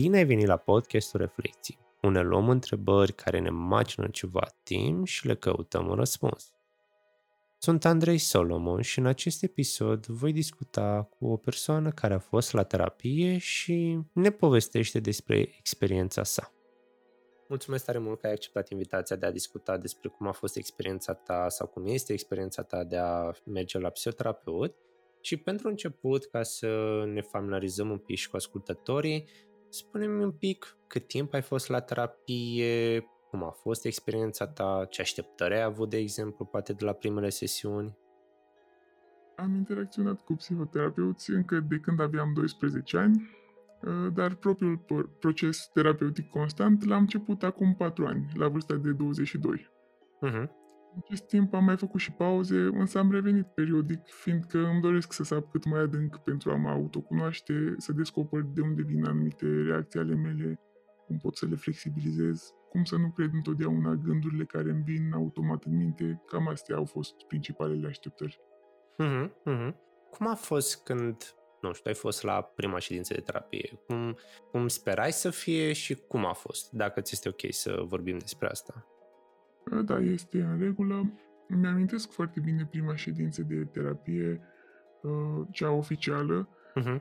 Bine ai venit la podcastul Reflecții, unde luăm întrebări care ne macină ceva timp și le căutăm un răspuns. Sunt Andrei Solomon și în acest episod voi discuta cu o persoană care a fost la terapie și ne povestește despre experiența sa. Mulțumesc tare mult că ai acceptat invitația de a discuta despre cum a fost experiența ta sau cum este experiența ta de a merge la psihoterapeut. Și pentru început, ca să ne familiarizăm un pic și cu ascultătorii, spune-mi un pic cât timp ai fost la terapie, cum a fost experiența ta, ce așteptări ai avut, de exemplu, poate de la primele sesiuni. Am interacționat cu psihoterapeuți încă de când aveam 12 ani, ă, dar propriul proces terapeutic constant l-am început acum 4 ani, la vârsta de 22. Uh-huh. În acest timp am mai făcut și pauze, însă am revenit periodic, fiindcă îmi doresc să sap cât mai adânc pentru a mă autocunoaște, să descoper de unde vin anumite reacții ale mele, cum pot să le flexibilizez, cum să nu cred întotdeauna gândurile care îmi vin automat în minte, cam astea au fost principalele așteptări. Mm-hmm, mm-hmm. Cum a fost când, nu știu, ai fost la prima ședință de terapie? Cum, cum sperai să fie și cum a fost? Dacă ți este ok să vorbim despre asta. Da, este în regulă. Îmi amintesc foarte bine prima ședință de terapie, uh, cea oficială. Uh-huh.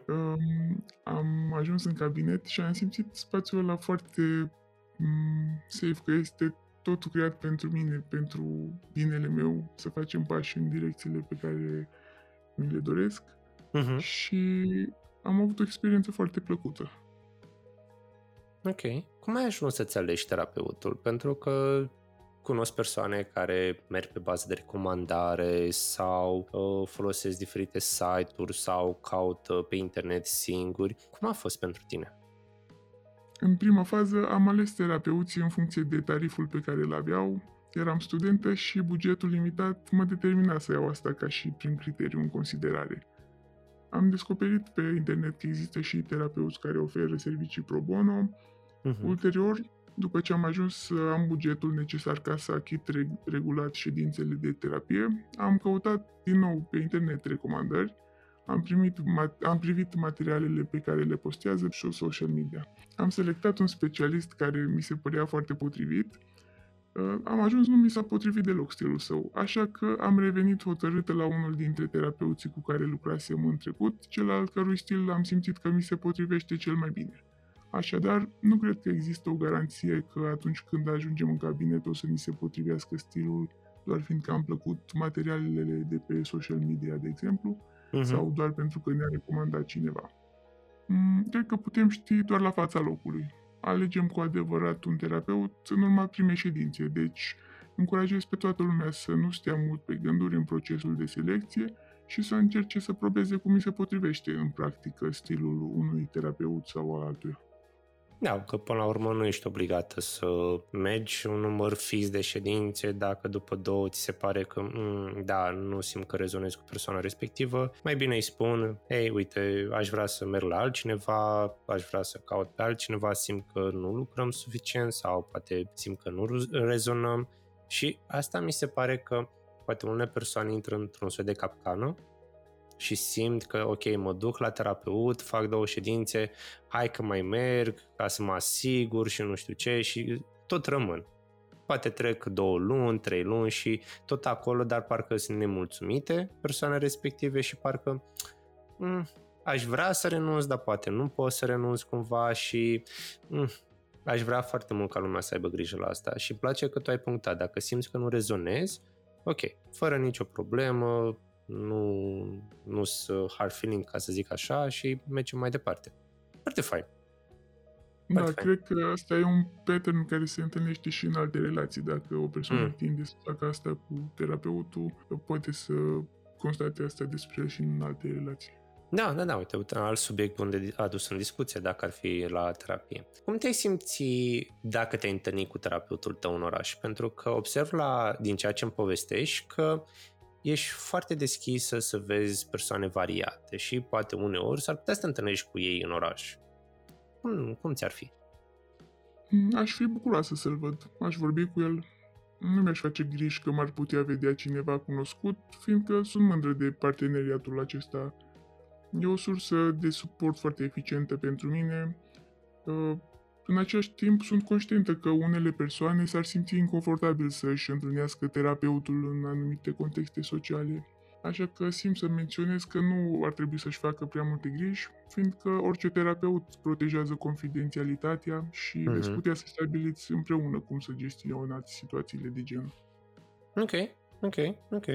Am ajuns în cabinet și am simțit spațiul ăla foarte mm, safe, că este totul creat pentru mine, pentru binele meu, să facem pași în direcțiile pe care mi le doresc. Uh-huh. Și am avut o experiență foarte plăcută. Ok. Cum ai ajuns să-ți alegi terapeutul? Pentru că cunosc persoane care merg pe bază de recomandare sau uh, folosesc diferite site-uri sau caută pe internet singuri. Cum a fost pentru tine? În prima fază am ales terapeuții în funcție de tariful pe care îl aveau. Eram studentă și bugetul limitat mă determina să iau asta ca și prin criteriu în considerare. Am descoperit pe internet că există și terapeuți care oferă servicii pro bono. Uh-huh. Ulterior, după ce am ajuns să am bugetul necesar ca să achit regulat ședințele de terapie, am căutat din nou pe internet recomandări, am, primit, am privit materialele pe care le postează și social media. Am selectat un specialist care mi se părea foarte potrivit, uh, am ajuns nu mi s-a potrivit deloc stilul său, așa că am revenit hotărâtă la unul dintre terapeuții cu care lucrasem în trecut, cel al cărui stil am simțit că mi se potrivește cel mai bine. Așadar, nu cred că există o garanție că atunci când ajungem în cabinet o să ni se potrivească stilul doar fiindcă am plăcut materialele de pe social media, de exemplu, uh-huh. sau doar pentru că ne-a recomandat cineva. Mm, cred că putem ști doar la fața locului. Alegem cu adevărat un terapeut în urma primei ședințe, deci încurajez pe toată lumea să nu stea mult pe gânduri în procesul de selecție și să încerce să probeze cum îi se potrivește în practică stilul unui terapeut sau al altuia. Da, că până la urmă nu ești obligată să mergi un număr fix de ședințe dacă după două ți se pare că, mm, da, nu simt că rezonezi cu persoana respectivă, mai bine îi spun, hei, uite, aș vrea să merg la altcineva, aș vrea să caut pe altcineva, simt că nu lucrăm suficient sau poate simt că nu rezonăm. Și asta mi se pare că poate unele persoane intră într-un soi de capcană și simt că, ok, mă duc la terapeut, fac două ședințe, hai că mai merg ca să mă asigur și nu știu ce și tot rămân. Poate trec două luni, trei luni și tot acolo, dar parcă sunt nemulțumite persoane respective și parcă mm, aș vrea să renunț, dar poate nu pot să renunț cumva și mm, aș vrea foarte mult ca lumea să aibă grijă la asta și îmi place că tu ai punctat. Dacă simți că nu rezonezi, ok, fără nicio problemă, nu, nu sunt hard feeling, ca să zic așa, și mergem mai departe. Foarte fain. Da, Foarte cred fain. că asta e un pattern care se întâlnește și în alte relații. Dacă o persoană mm. tinde să facă asta cu terapeutul, poate să constate asta despre și în alte relații. Da, da, da, uite, uite, alt subiect unde a adus în discuție dacă ar fi la terapie. Cum te-ai simți dacă te-ai întâlnit cu terapeutul tău în oraș? Pentru că observ la, din ceea ce îmi povestești că ești foarte deschisă să vezi persoane variate și poate uneori s-ar putea să te întâlnești cu ei în oraș. Cum, cum ți-ar fi? Mm, aș fi bucuroasă să-l văd. Aș vorbi cu el. Nu mi-aș face griji că m-ar putea vedea cineva cunoscut, fiindcă sunt mândră de parteneriatul acesta. E o sursă de suport foarte eficientă pentru mine. Uh, în același timp, sunt conștientă că unele persoane s-ar simți inconfortabil să își întâlnească terapeutul în anumite contexte sociale. Așa că simt să menționez că nu ar trebui să-și facă prea multe griji, fiindcă orice terapeut protejează confidențialitatea și uh-huh. veți putea să stabiliți împreună cum să gestionați situațiile de genul. Ok, ok, ok.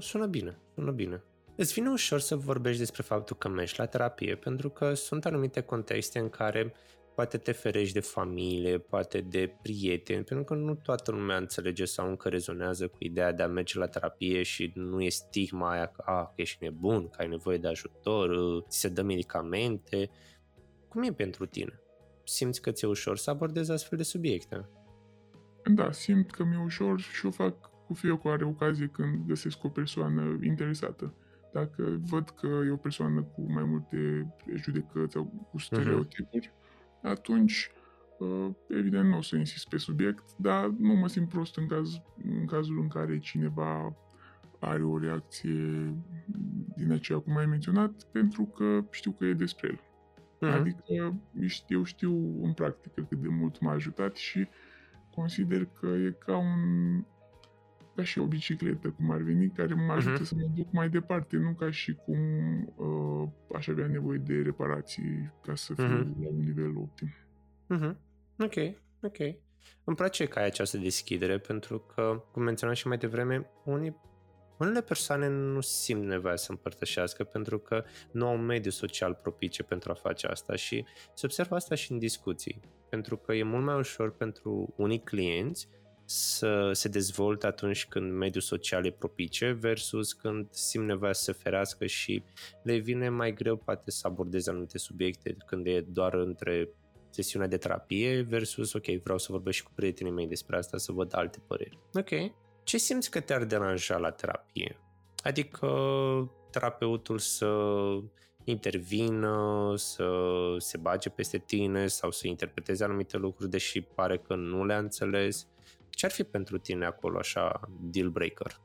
Sună bine, sună bine. Îți vine ușor să vorbești despre faptul că mergi la terapie, pentru că sunt anumite contexte în care poate te ferești de familie, poate de prieteni, pentru că nu toată lumea înțelege sau încă rezonează cu ideea de a merge la terapie și nu e stigma aia că, a, că ești nebun, că ai nevoie de ajutor, ți se dă medicamente. Cum e pentru tine? Simți că ți-e ușor să abordezi astfel de subiecte? Da, simt că mi-e ușor și o fac cu fiecare ocazie când găsesc o persoană interesată. Dacă văd că e o persoană cu mai multe judecăți sau cu mhm. stereotipuri, uh-huh. atunci uh, evident nu o să insist pe subiect, dar nu mă simt prost în, caz, în cazul în care cineva are o reacție din aceea cum ai menționat, pentru că știu că e despre el. Uh-huh. Adică eu știu în practică cât de mult m-a ajutat și consider că e ca un ca și o bicicletă, cum ar veni, care mă ajută uh-huh. să mă duc mai departe, nu ca și cum uh, aș avea nevoie de reparații ca să fiu uh-huh. la un nivel optim. Uh-huh. Ok, ok. Îmi place că ai această deschidere pentru că, cum menționam și mai devreme, unii unele persoane nu simt nevoia să împărtășească pentru că nu au un mediu social propice pentru a face asta și se observă asta și în discuții. Pentru că e mult mai ușor pentru unii clienți să se dezvolte atunci când mediul social e propice versus când simt nevoia să se ferească și le vine mai greu poate să abordeze anumite subiecte când e doar între sesiunea de terapie versus ok, vreau să vorbesc și cu prietenii mei despre asta, să văd alte păreri. Ok. Ce simți că te-ar deranja la terapie? Adică terapeutul să intervină, să se bage peste tine sau să interpreteze anumite lucruri, deși pare că nu le-a înțeles ce ar fi pentru tine acolo așa deal breaker?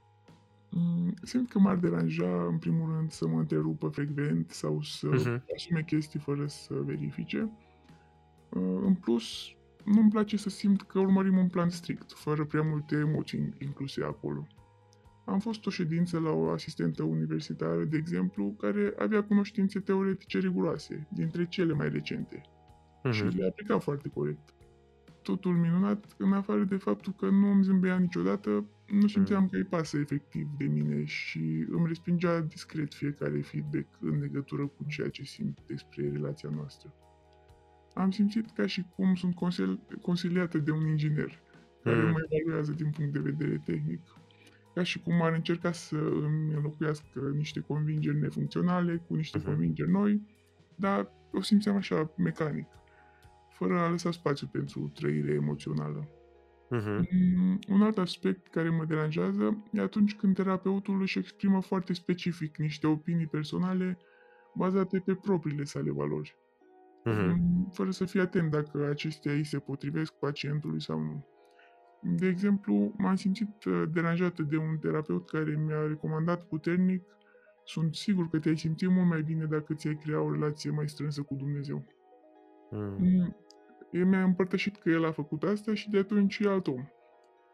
Mm, simt că m-ar deranja, în primul rând, să mă întrerupă frecvent sau să uh-huh. asume chestii fără să verifice. Uh, în plus, nu-mi place să simt că urmărim un plan strict, fără prea multe emoții incluse acolo. Am fost o ședință la o asistentă universitară, de exemplu, care avea cunoștințe teoretice riguroase, dintre cele mai recente, uh-huh. și le aplica foarte corect totul minunat, în afară de faptul că nu îmi zâmbea niciodată, nu simțeam mm. că îi pasă efectiv de mine și îmi respingea discret fiecare feedback în legătură cu ceea ce simt despre relația noastră. Am simțit ca și cum sunt consili- consiliată de un inginer care mm. mă evaluează din punct de vedere tehnic, ca și cum ar încerca să îmi înlocuiască niște convingeri nefuncționale cu niște mm-hmm. convingeri noi, dar o simțeam așa mecanic fără a lăsa spațiu pentru trăire emoțională. Uh-huh. Un alt aspect care mă deranjează e atunci când terapeutul își exprimă foarte specific niște opinii personale bazate pe propriile sale valori, uh-huh. fără să fie atent dacă acestea îi se potrivesc pacientului sau nu. De exemplu, m-am simțit uh, deranjată de un terapeut care mi-a recomandat puternic sunt sigur că te-ai simțit mult mai bine dacă ți-ai crea o relație mai strânsă cu Dumnezeu. Mm. El mi-a împărtășit că el a făcut asta și de atunci e alt om.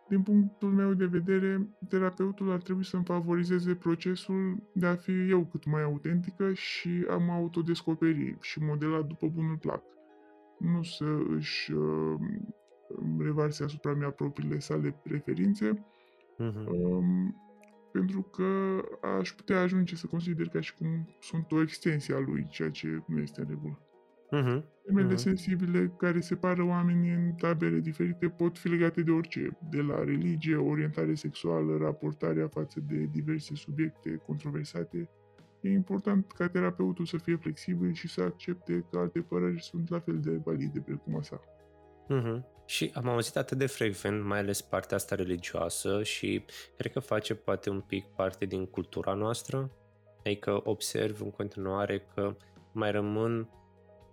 Din punctul meu de vedere, terapeutul ar trebui să-mi favorizeze procesul de a fi eu cât mai autentică și a mă autodescoperi și modela după bunul plac. Nu să își uh, revarse asupra mea propriile sale preferințe, uh-huh. um, pentru că aș putea ajunge să consider ca și cum sunt o extensie a lui, ceea ce nu este în regulă. Uh-huh. Temele uh-huh. sensibile care separă oamenii în tabere diferite pot fi legate de orice, de la religie, orientare sexuală, raportarea față de diverse subiecte controversate. E important ca terapeutul să fie flexibil și să accepte că alte păreri sunt la fel de valide precum a sa. Uh-huh. Și am auzit atât de frecvent, mai ales partea asta religioasă și cred că face poate un pic parte din cultura noastră. Adică observ în continuare că mai rămân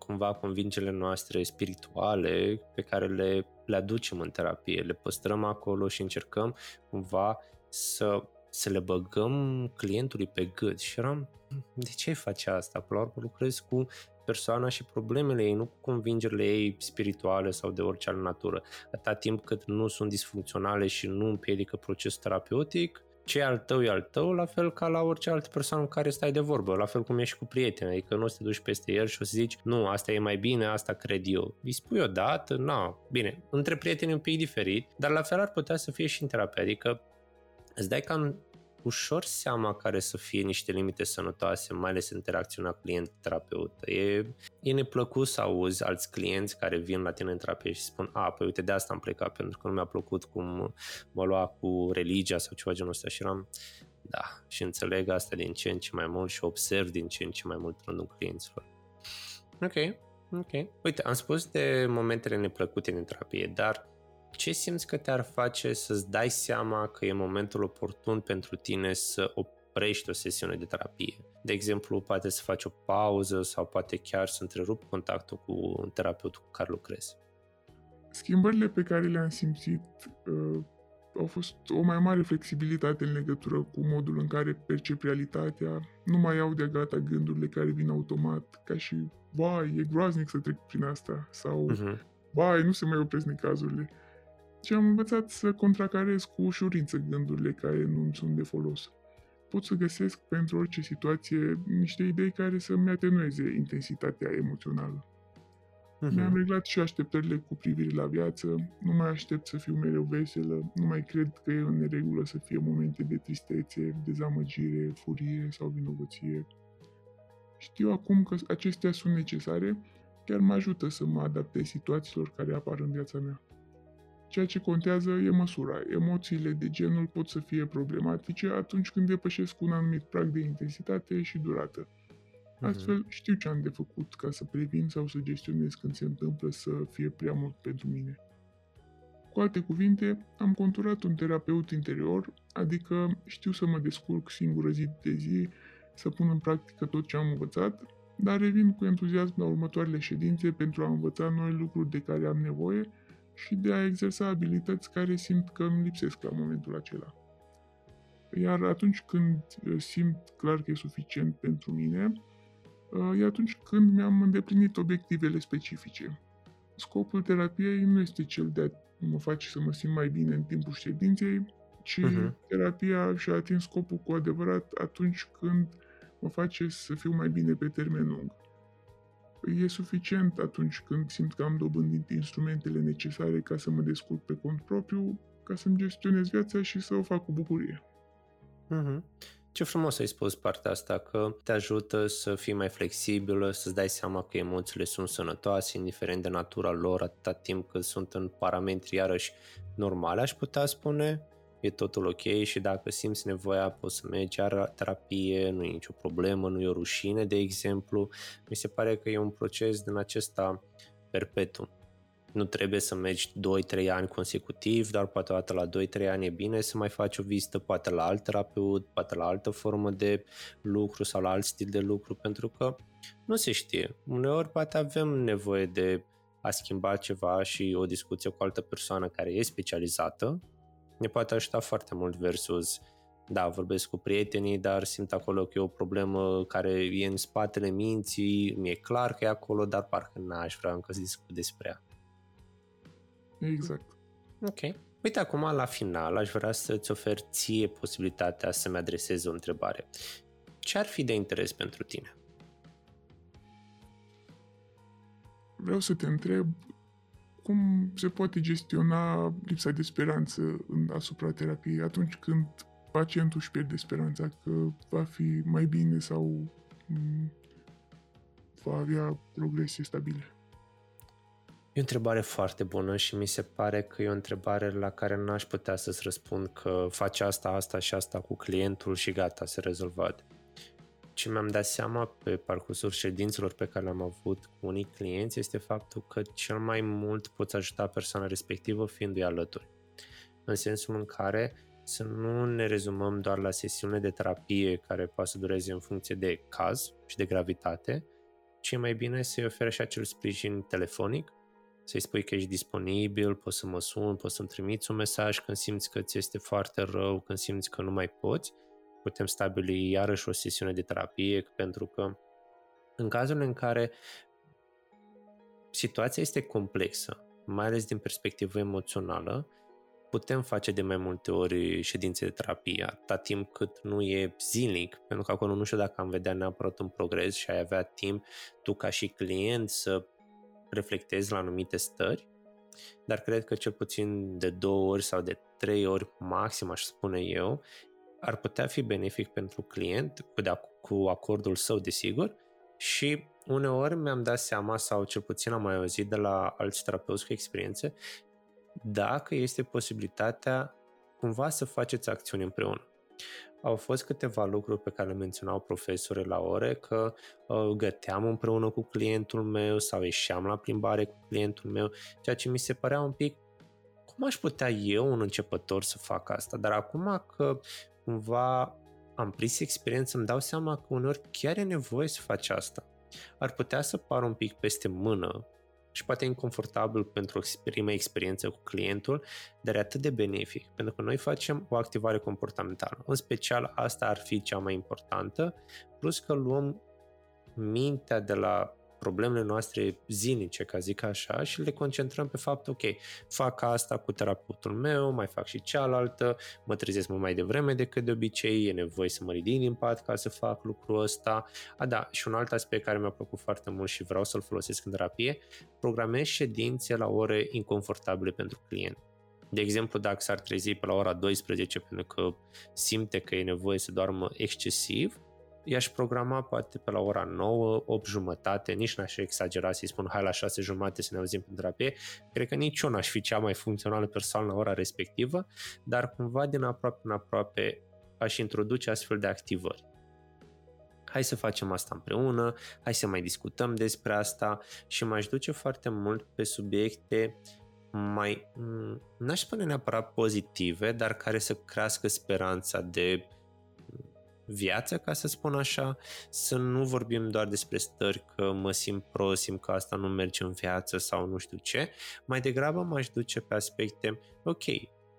cumva convingerile noastre spirituale pe care le, le aducem în terapie, le păstrăm acolo și încercăm cumva să să le băgăm clientului pe gât și eram, de ce ai face asta? Până la urmă lucrezi cu persoana și problemele ei, nu cu convingerile ei spirituale sau de orice altă natură. Atâta timp cât nu sunt disfuncționale și nu împiedică procesul terapeutic, ce e al tău e al tău, la fel ca la orice altă persoană cu care stai de vorbă, la fel cum ești cu prieteni, adică nu o să te duci peste el și o să zici, nu, asta e mai bine, asta cred eu. Îi spui odată, nu, bine, între prieteni un pic diferit, dar la fel ar putea să fie și în terapie, adică îți dai cam ușor seama care să fie niște limite sănătoase, mai ales interacțiunea client-terapeut. E, e neplăcut să auzi alți clienți care vin la tine în terapie și spun, a, păi uite, de asta am plecat, pentru că nu mi-a plăcut cum mă lua cu religia sau ceva genul ăsta și eram, da, și înțeleg asta din ce în ce mai mult și observ din ce în ce mai mult rândul clienților. Ok, ok. Uite, am spus de momentele neplăcute din terapie, dar ce simți că te-ar face să-ți dai seama că e momentul oportun pentru tine să oprești o sesiune de terapie? De exemplu, poate să faci o pauză sau poate chiar să întrerupi contactul cu un terapeut cu care lucrezi. Schimbările pe care le-am simțit uh, au fost o mai mare flexibilitate în legătură cu modul în care percep realitatea, nu mai au de gata gândurile care vin automat, ca și, vai, e groaznic să trec prin asta, sau, uh-huh. vai, nu se mai opresc necazurile și am învățat să contracarez cu ușurință gândurile care nu sunt de folos. Pot să găsesc pentru orice situație niște idei care să-mi atenueze intensitatea emoțională. Uh-huh. Mi-am reglat și așteptările cu privire la viață, nu mai aștept să fiu mereu veselă, nu mai cred că e în neregulă să fie momente de tristețe, dezamăgire, furie sau vinovăție. Știu acum că acestea sunt necesare, chiar mă ajută să mă adaptez situațiilor care apar în viața mea. Ceea ce contează e măsura. Emoțiile de genul pot să fie problematice atunci când depășesc un anumit prag de intensitate și durată. Mhm. Astfel, știu ce am de făcut ca să previn sau să gestionez când se întâmplă să fie prea mult pentru mine. Cu alte cuvinte, am conturat un terapeut interior, adică știu să mă descurc singură zi de zi, să pun în practică tot ce am învățat, dar revin cu entuziasm la următoarele ședințe pentru a învăța noi lucruri de care am nevoie și de a exersa abilități care simt că îmi lipsesc la momentul acela. Iar atunci când uh, simt clar că e suficient pentru mine, uh, e atunci când mi-am îndeplinit obiectivele specifice. Scopul terapiei nu este cel de a mă face să mă simt mai bine în timpul ședinței, ci uh-huh. terapia și-a atins scopul cu adevărat atunci când mă face să fiu mai bine pe termen lung e suficient atunci când simt că am dobândit instrumentele necesare ca să mă descurc pe cont propriu, ca să-mi gestionez viața și să o fac cu bucurie. Mm-hmm. Ce frumos ai spus partea asta, că te ajută să fii mai flexibilă, să-ți dai seama că emoțiile sunt sănătoase, indiferent de natura lor, atâta timp cât sunt în parametri iarăși normale, aș putea spune, e totul ok și dacă simți nevoia poți să mergi iar terapie, nu e nicio problemă, nu e o rușine, de exemplu. Mi se pare că e un proces din acesta perpetu. Nu trebuie să mergi 2-3 ani consecutiv, dar poate o dată la 2-3 ani e bine să mai faci o vizită, poate la alt terapeut, poate la altă formă de lucru sau la alt stil de lucru, pentru că nu se știe. Uneori poate avem nevoie de a schimba ceva și o discuție cu o altă persoană care e specializată ne poate ajuta foarte mult versus da, vorbesc cu prietenii, dar simt acolo că e o problemă care e în spatele minții, mi-e clar că e acolo, dar parcă n-aș vrea încă să discut despre ea. Exact. Ok. Uite, acum la final aș vrea să-ți ofer ție posibilitatea să-mi adresezi o întrebare. Ce ar fi de interes pentru tine? Vreau să te întreb cum se poate gestiona lipsa de speranță în, asupra terapiei atunci când pacientul își pierde speranța că va fi mai bine sau m- mm, va avea progrese stabile? E o întrebare foarte bună și mi se pare că e o întrebare la care n-aș putea să-ți răspund că faci asta, asta și asta cu clientul și gata, se rezolvat ce mi-am dat seama pe parcursul ședințelor pe care le-am avut cu unii clienți este faptul că cel mai mult poți ajuta persoana respectivă fiindu-i alături. În sensul în care să nu ne rezumăm doar la sesiune de terapie care poate să dureze în funcție de caz și de gravitate, ci mai bine să-i ofere și acel sprijin telefonic să-i spui că ești disponibil, poți să mă suni, poți să-mi trimiți un mesaj când simți că ți este foarte rău, când simți că nu mai poți. Putem stabili iarăși o sesiune de terapie, pentru că în cazul în care situația este complexă, mai ales din perspectivă emoțională, putem face de mai multe ori ședințe de terapie, atâta timp cât nu e zilnic, pentru că acolo nu știu dacă am vedea neapărat un progres și ai avea timp tu ca și client să reflectezi la anumite stări, dar cred că cel puțin de două ori sau de trei ori maxim, aș spune eu, ar putea fi benefic pentru client, cu, de, cu acordul său, desigur, și uneori mi-am dat seama, sau cel puțin am mai auzit de la alți terapeuți cu experiențe, dacă este posibilitatea cumva să faceți acțiuni împreună. Au fost câteva lucruri pe care le menționau profesorii la ore, că uh, găteam împreună cu clientul meu sau ieșeam la plimbare cu clientul meu, ceea ce mi se părea un pic cum aș putea eu, un începător, să fac asta? Dar acum că cumva am prins experiență, îmi dau seama că uneori chiar e nevoie să faci asta. Ar putea să pară un pic peste mână și poate inconfortabil pentru o prima experiență cu clientul, dar e atât de benefic, pentru că noi facem o activare comportamentală. În special, asta ar fi cea mai importantă, plus că luăm mintea de la problemele noastre zilnice, ca zic așa, și le concentrăm pe faptul, ok, fac asta cu terapeutul meu, mai fac și cealaltă, mă trezesc mult mai devreme decât de obicei, e nevoie să mă ridic din pat ca să fac lucrul ăsta. A, da, și un alt aspect care mi-a plăcut foarte mult și vreau să-l folosesc în terapie, programez ședințe la ore inconfortabile pentru client. De exemplu, dacă s-ar trezi pe la ora 12 pentru că simte că e nevoie să doarmă excesiv, i-aș programa poate pe la ora 9, 8 jumătate, nici n-aș exagera să-i spun hai la 6 jumate să ne auzim pe terapie, cred că nici eu n-aș fi cea mai funcțională persoană la ora respectivă, dar cumva din aproape în aproape aș introduce astfel de activări. Hai să facem asta împreună, hai să mai discutăm despre asta și m-aș duce foarte mult pe subiecte mai, n-aș spune neapărat pozitive, dar care să crească speranța de viață, ca să spun așa, să nu vorbim doar despre stări că mă simt prost, simt că asta nu merge în viață sau nu știu ce, mai degrabă m-aș duce pe aspecte, ok,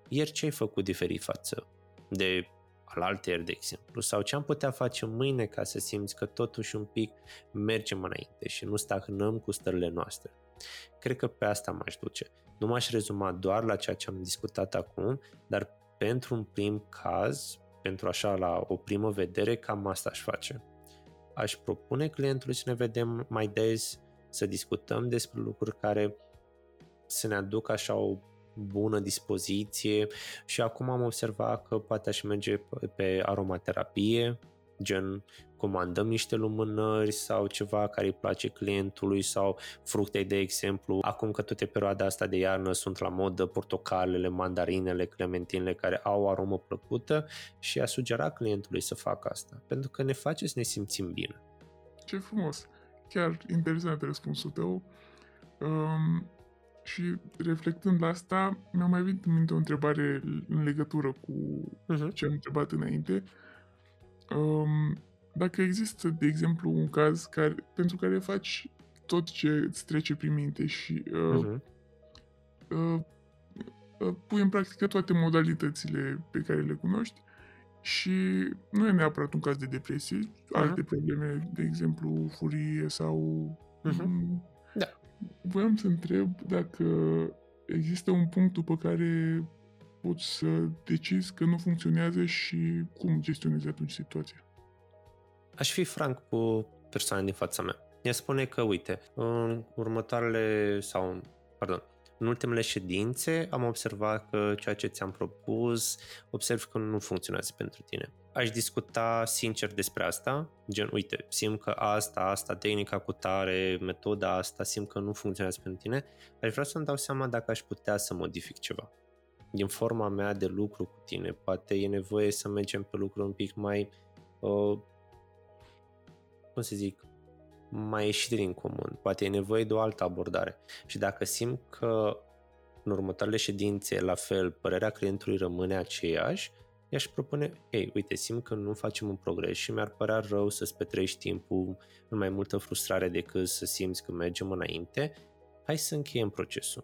ieri ce ai făcut diferit față de al alter, de exemplu, sau ce am putea face mâine ca să simți că totuși un pic mergem înainte și nu stagnăm cu stările noastre. Cred că pe asta m-aș duce. Nu m-aș rezuma doar la ceea ce am discutat acum, dar pentru un prim caz pentru așa la o primă vedere, cam asta aș face. Aș propune clientului să ne vedem mai des, să discutăm despre lucruri care să ne aducă așa o bună dispoziție și acum am observat că poate aș merge pe aromaterapie, gen comandăm niște lumânări sau ceva care îi place clientului sau fructe, de exemplu. Acum că toate perioada asta de iarnă sunt la modă portocalele, mandarinele, clementinele care au o aromă plăcută și a sugera clientului să facă asta, pentru că ne face să ne simțim bine. Ce frumos! Chiar interesant răspunsul tău. Um, și reflectând la asta, mi-a mai venit în minte o întrebare în legătură cu uh-huh. ce am întrebat înainte. Um, dacă există, de exemplu, un caz care, pentru care faci tot ce îți trece prin minte și uh, uh-huh. uh, uh, pui în practică toate modalitățile pe care le cunoști și nu e neapărat un caz de depresie, uh-huh. alte probleme, de exemplu, furie sau... Uh-huh. Da. Voiam să întreb dacă există un punct după care poți să decizi că nu funcționează și cum gestionezi atunci situația aș fi franc cu persoana din fața mea. Ea spune că, uite, în următoarele, sau, pardon, în ultimele ședințe am observat că ceea ce ți-am propus, observ că nu funcționează pentru tine. Aș discuta sincer despre asta, gen, uite, simt că asta, asta, tehnica cu tare, metoda asta, simt că nu funcționează pentru tine, aș vrea să-mi dau seama dacă aș putea să modific ceva. Din forma mea de lucru cu tine, poate e nevoie să mergem pe lucruri un pic mai uh, cum să zic, mai ieșit din comun. Poate e nevoie de o altă abordare. Și dacă simt că în următoarele ședințe, la fel, părerea clientului rămâne aceeași, i-aș propune, ei, uite, simt că nu facem un progres și mi-ar părea rău să-ți petrești timpul în mai multă frustrare decât să simți că mergem înainte, hai să încheiem procesul.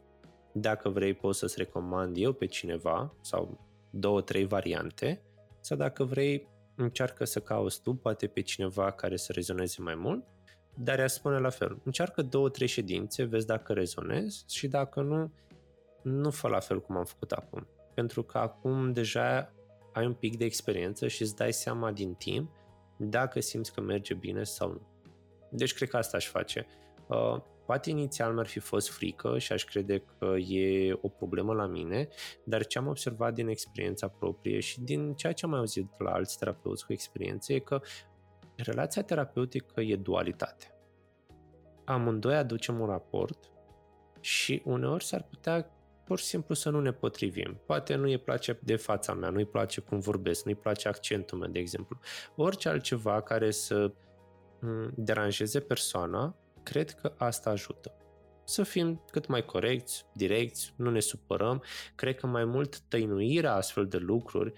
Dacă vrei, poți să-ți recomand eu pe cineva sau două, trei variante sau dacă vrei, încearcă să cauți tu, poate pe cineva care să rezoneze mai mult, dar ea spune la fel, încearcă două, trei ședințe, vezi dacă rezonezi și dacă nu, nu fă la fel cum am făcut acum. Pentru că acum deja ai un pic de experiență și îți dai seama din timp dacă simți că merge bine sau nu. Deci cred că asta aș face. Uh, poate inițial mi-ar fi fost frică și aș crede că e o problemă la mine, dar ce am observat din experiența proprie și din ceea ce am mai auzit la alți terapeuți cu experiență e că relația terapeutică e dualitate. Amândoi aducem un raport și uneori s-ar putea pur și simplu să nu ne potrivim. Poate nu îi place de fața mea, nu îi place cum vorbesc, nu îi place accentul meu, de exemplu. Orice altceva care să deranjeze persoana, cred că asta ajută. Să fim cât mai corecți, direcți, nu ne supărăm. Cred că mai mult tăinuirea astfel de lucruri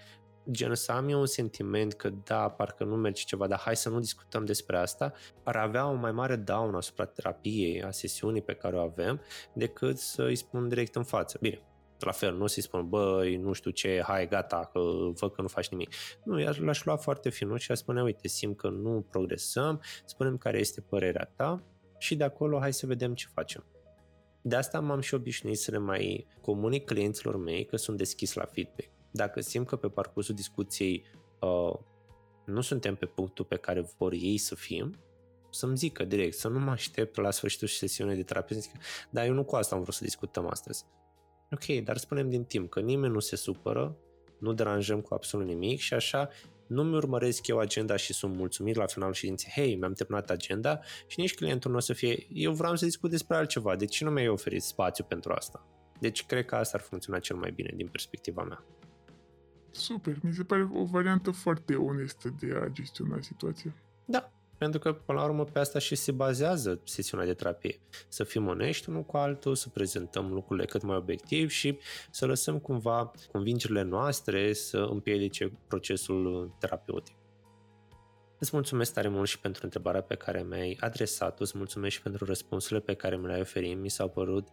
gen să am eu un sentiment că da, parcă nu merge ceva, dar hai să nu discutăm despre asta, ar avea o mai mare daună asupra terapiei, a sesiunii pe care o avem, decât să îi spun direct în față. Bine, la fel, nu să-i spun, băi, nu știu ce, hai, gata, că văd că nu faci nimic. Nu, i l-aș lua foarte finut și aș spune, uite, simt că nu progresăm, spunem care este părerea ta și de acolo hai să vedem ce facem. De asta m-am și obișnuit să le mai comunic clienților mei că sunt deschis la feedback dacă simt că pe parcursul discuției uh, nu suntem pe punctul pe care vor ei să fim, să-mi zică direct, să nu mă aștept la sfârșitul sesiunii de terapie, să zic, dar eu nu cu asta am vrut să discutăm astăzi. Ok, dar spunem din timp că nimeni nu se supără, nu deranjăm cu absolut nimic și așa nu-mi urmăresc eu agenda și sunt mulțumit la finalul ședinței, hei, mi-am terminat agenda și nici clientul nu o să fie, eu vreau să discut despre altceva, de ce nu mi-ai oferit spațiu pentru asta? Deci cred că asta ar funcționa cel mai bine din perspectiva mea. Super, mi se pare o variantă foarte onestă de a gestiona situația. Da, pentru că, până la urmă, pe asta și se bazează sesiunea de terapie. Să fim onești unul cu altul, să prezentăm lucrurile cât mai obiectiv și să lăsăm cumva convingerile noastre să împiedice procesul terapeutic. Îți mulțumesc tare mult și pentru întrebarea pe care mi-ai adresat-o, îți mulțumesc și pentru răspunsurile pe care mi le-ai oferit. Mi s-au părut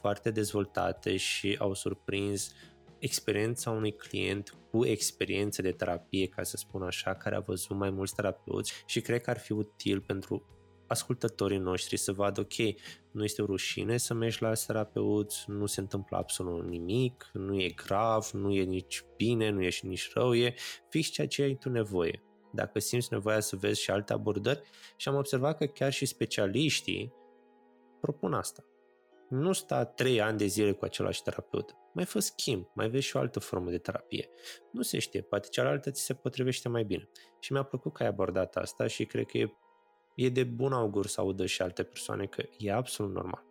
foarte dezvoltate și au surprins experiența unui client cu experiență de terapie, ca să spun așa, care a văzut mai mulți terapeuți și cred că ar fi util pentru ascultătorii noștri să vadă, ok, nu este o rușine să mergi la terapeuți, nu se întâmplă absolut nimic, nu e grav, nu e nici bine, nu e și nici rău, e fix ceea ce ai tu nevoie. Dacă simți nevoia să vezi și alte abordări și am observat că chiar și specialiștii propun asta. Nu sta trei ani de zile cu același terapeut mai fă schimb, mai vezi și o altă formă de terapie. Nu se știe, poate cealaltă ți se potrivește mai bine. Și mi-a plăcut că ai abordat asta și cred că e, e de bun augur să audă și alte persoane că e absolut normal.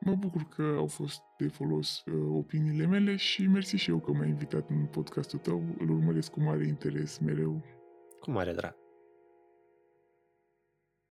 Mă bucur că au fost de folos uh, opiniile mele și mersi și eu că m-ai invitat în podcastul tău. Îl urmăresc cu mare interes mereu. Cu mare drag.